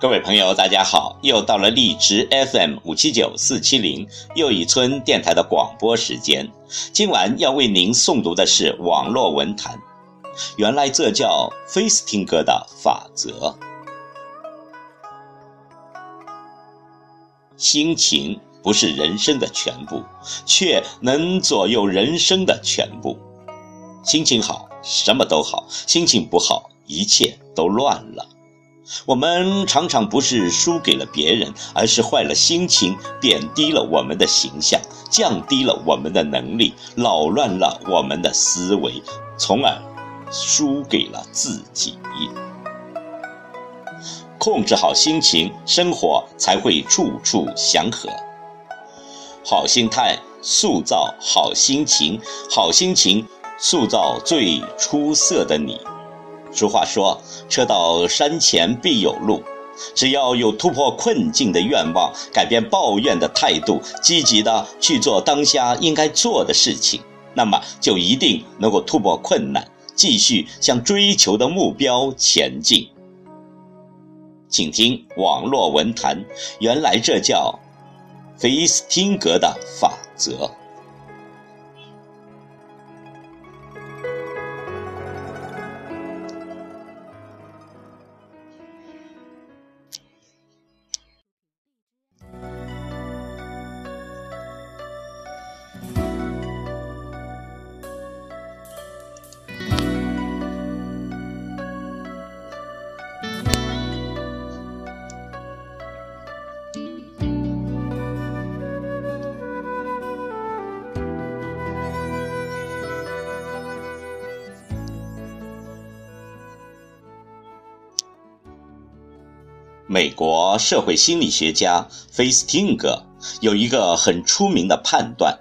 各位朋友，大家好！又到了荔枝 FM 五七九四七零又一村电台的广播时间。今晚要为您诵读的是网络文坛。原来这叫菲斯汀格的法则。心情不是人生的全部，却能左右人生的全部。心情好，什么都好；心情不好，一切都乱了。我们常常不是输给了别人，而是坏了心情，贬低了我们的形象，降低了我们的能力，扰乱了我们的思维，从而输给了自己。控制好心情，生活才会处处祥和。好心态塑造好心情，好心情塑造最出色的你。俗话说：“车到山前必有路。”只要有突破困境的愿望，改变抱怨的态度，积极的去做当下应该做的事情，那么就一定能够突破困难，继续向追求的目标前进。请听网络文坛，原来这叫菲斯汀格的法则。美国社会心理学家菲斯汀格有一个很出名的判断，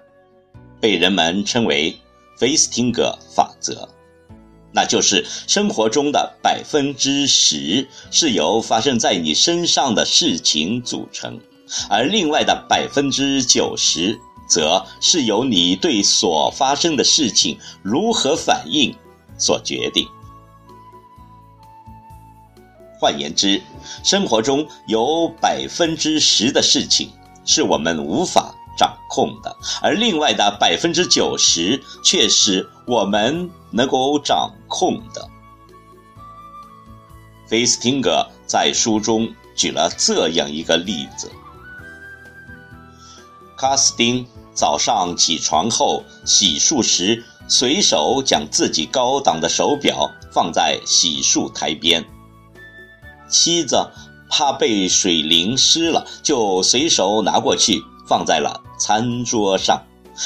被人们称为“菲斯汀格法则”，那就是生活中的百分之十是由发生在你身上的事情组成，而另外的百分之九十则是由你对所发生的事情如何反应所决定。换言之，生活中有百分之十的事情是我们无法掌控的，而另外的百分之九十却是我们能够掌控的。菲斯汀格在书中举了这样一个例子：卡斯丁早上起床后洗漱时，随手将自己高档的手表放在洗漱台边。妻子怕被水淋湿了，就随手拿过去放在了餐桌上。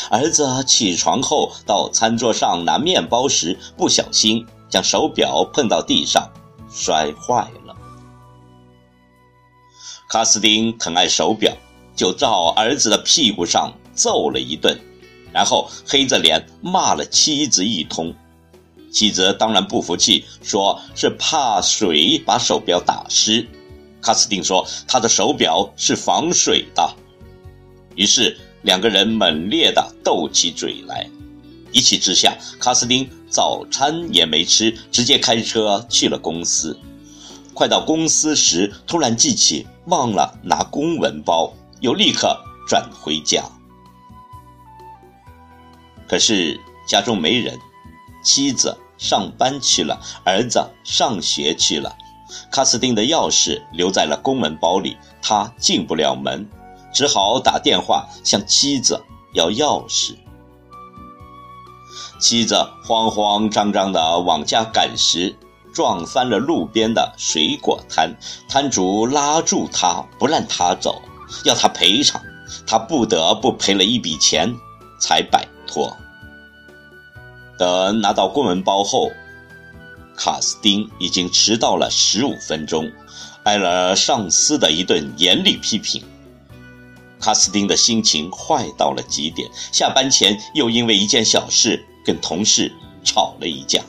儿子起床后到餐桌上拿面包时，不小心将手表碰到地上，摔坏了。卡斯丁疼爱手表，就照儿子的屁股上揍了一顿，然后黑着脸骂了妻子一通。妻子当然不服气，说是怕水把手表打湿。卡斯汀说他的手表是防水的。于是两个人猛烈地斗起嘴来。一气之下，卡斯汀早餐也没吃，直接开车去了公司。快到公司时，突然记起忘了拿公文包，又立刻转回家。可是家中没人，妻子。上班去了，儿子上学去了，卡斯丁的钥匙留在了公文包里，他进不了门，只好打电话向妻子要钥匙。妻子慌慌张张地往家赶时，撞翻了路边的水果摊，摊主拉住他不让他走，要他赔偿，他不得不赔了一笔钱，才摆脱。等拿到公文包后，卡斯丁已经迟到了十五分钟，挨了上司的一顿严厉批评。卡斯丁的心情坏到了极点，下班前又因为一件小事跟同事吵了一架。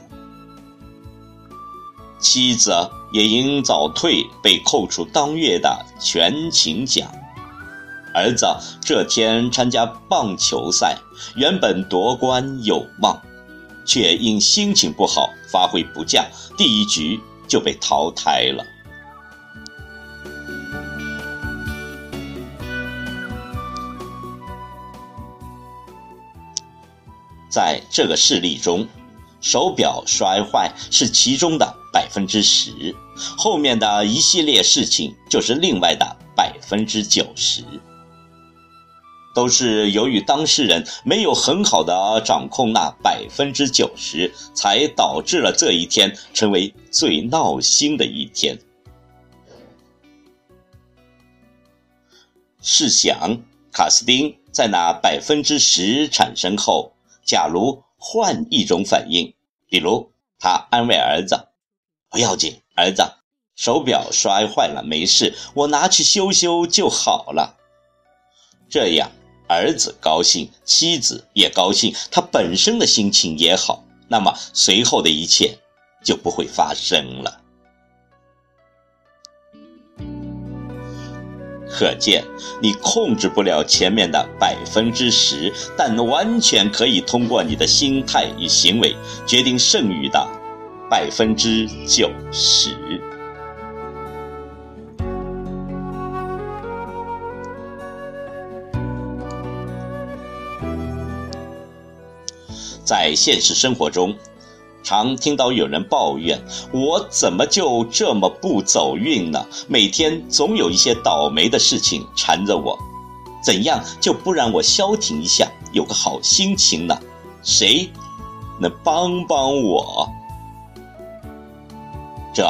妻子也因早退被扣除当月的全勤奖。儿子这天参加棒球赛，原本夺冠有望。却因心情不好发挥不佳第一局就被淘汰了。在这个事例中手表摔坏是其中的百分之十后面的一系列事情就是另外的百分之九十。都是由于当事人没有很好的掌控那百分之九十，才导致了这一天成为最闹心的一天。试想，卡斯丁在那百分之十产生后，假如换一种反应，比如他安慰儿子：“不要紧，儿子，手表摔坏了没事，我拿去修修就好了。”这样。儿子高兴，妻子也高兴，他本身的心情也好，那么随后的一切就不会发生了。可见，你控制不了前面的百分之十，但完全可以通过你的心态与行为决定剩余的百分之九十。在现实生活中，常听到有人抱怨：“我怎么就这么不走运呢？每天总有一些倒霉的事情缠着我，怎样就不让我消停一下，有个好心情呢？谁能帮帮我？”这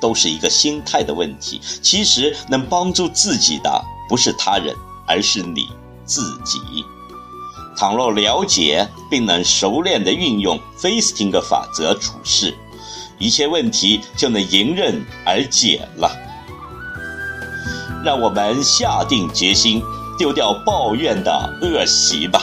都是一个心态的问题。其实，能帮助自己的不是他人，而是你自己。倘若了解并能熟练地运用菲斯汀格法则处事，一切问题就能迎刃而解了。让我们下定决心，丢掉抱怨的恶习吧。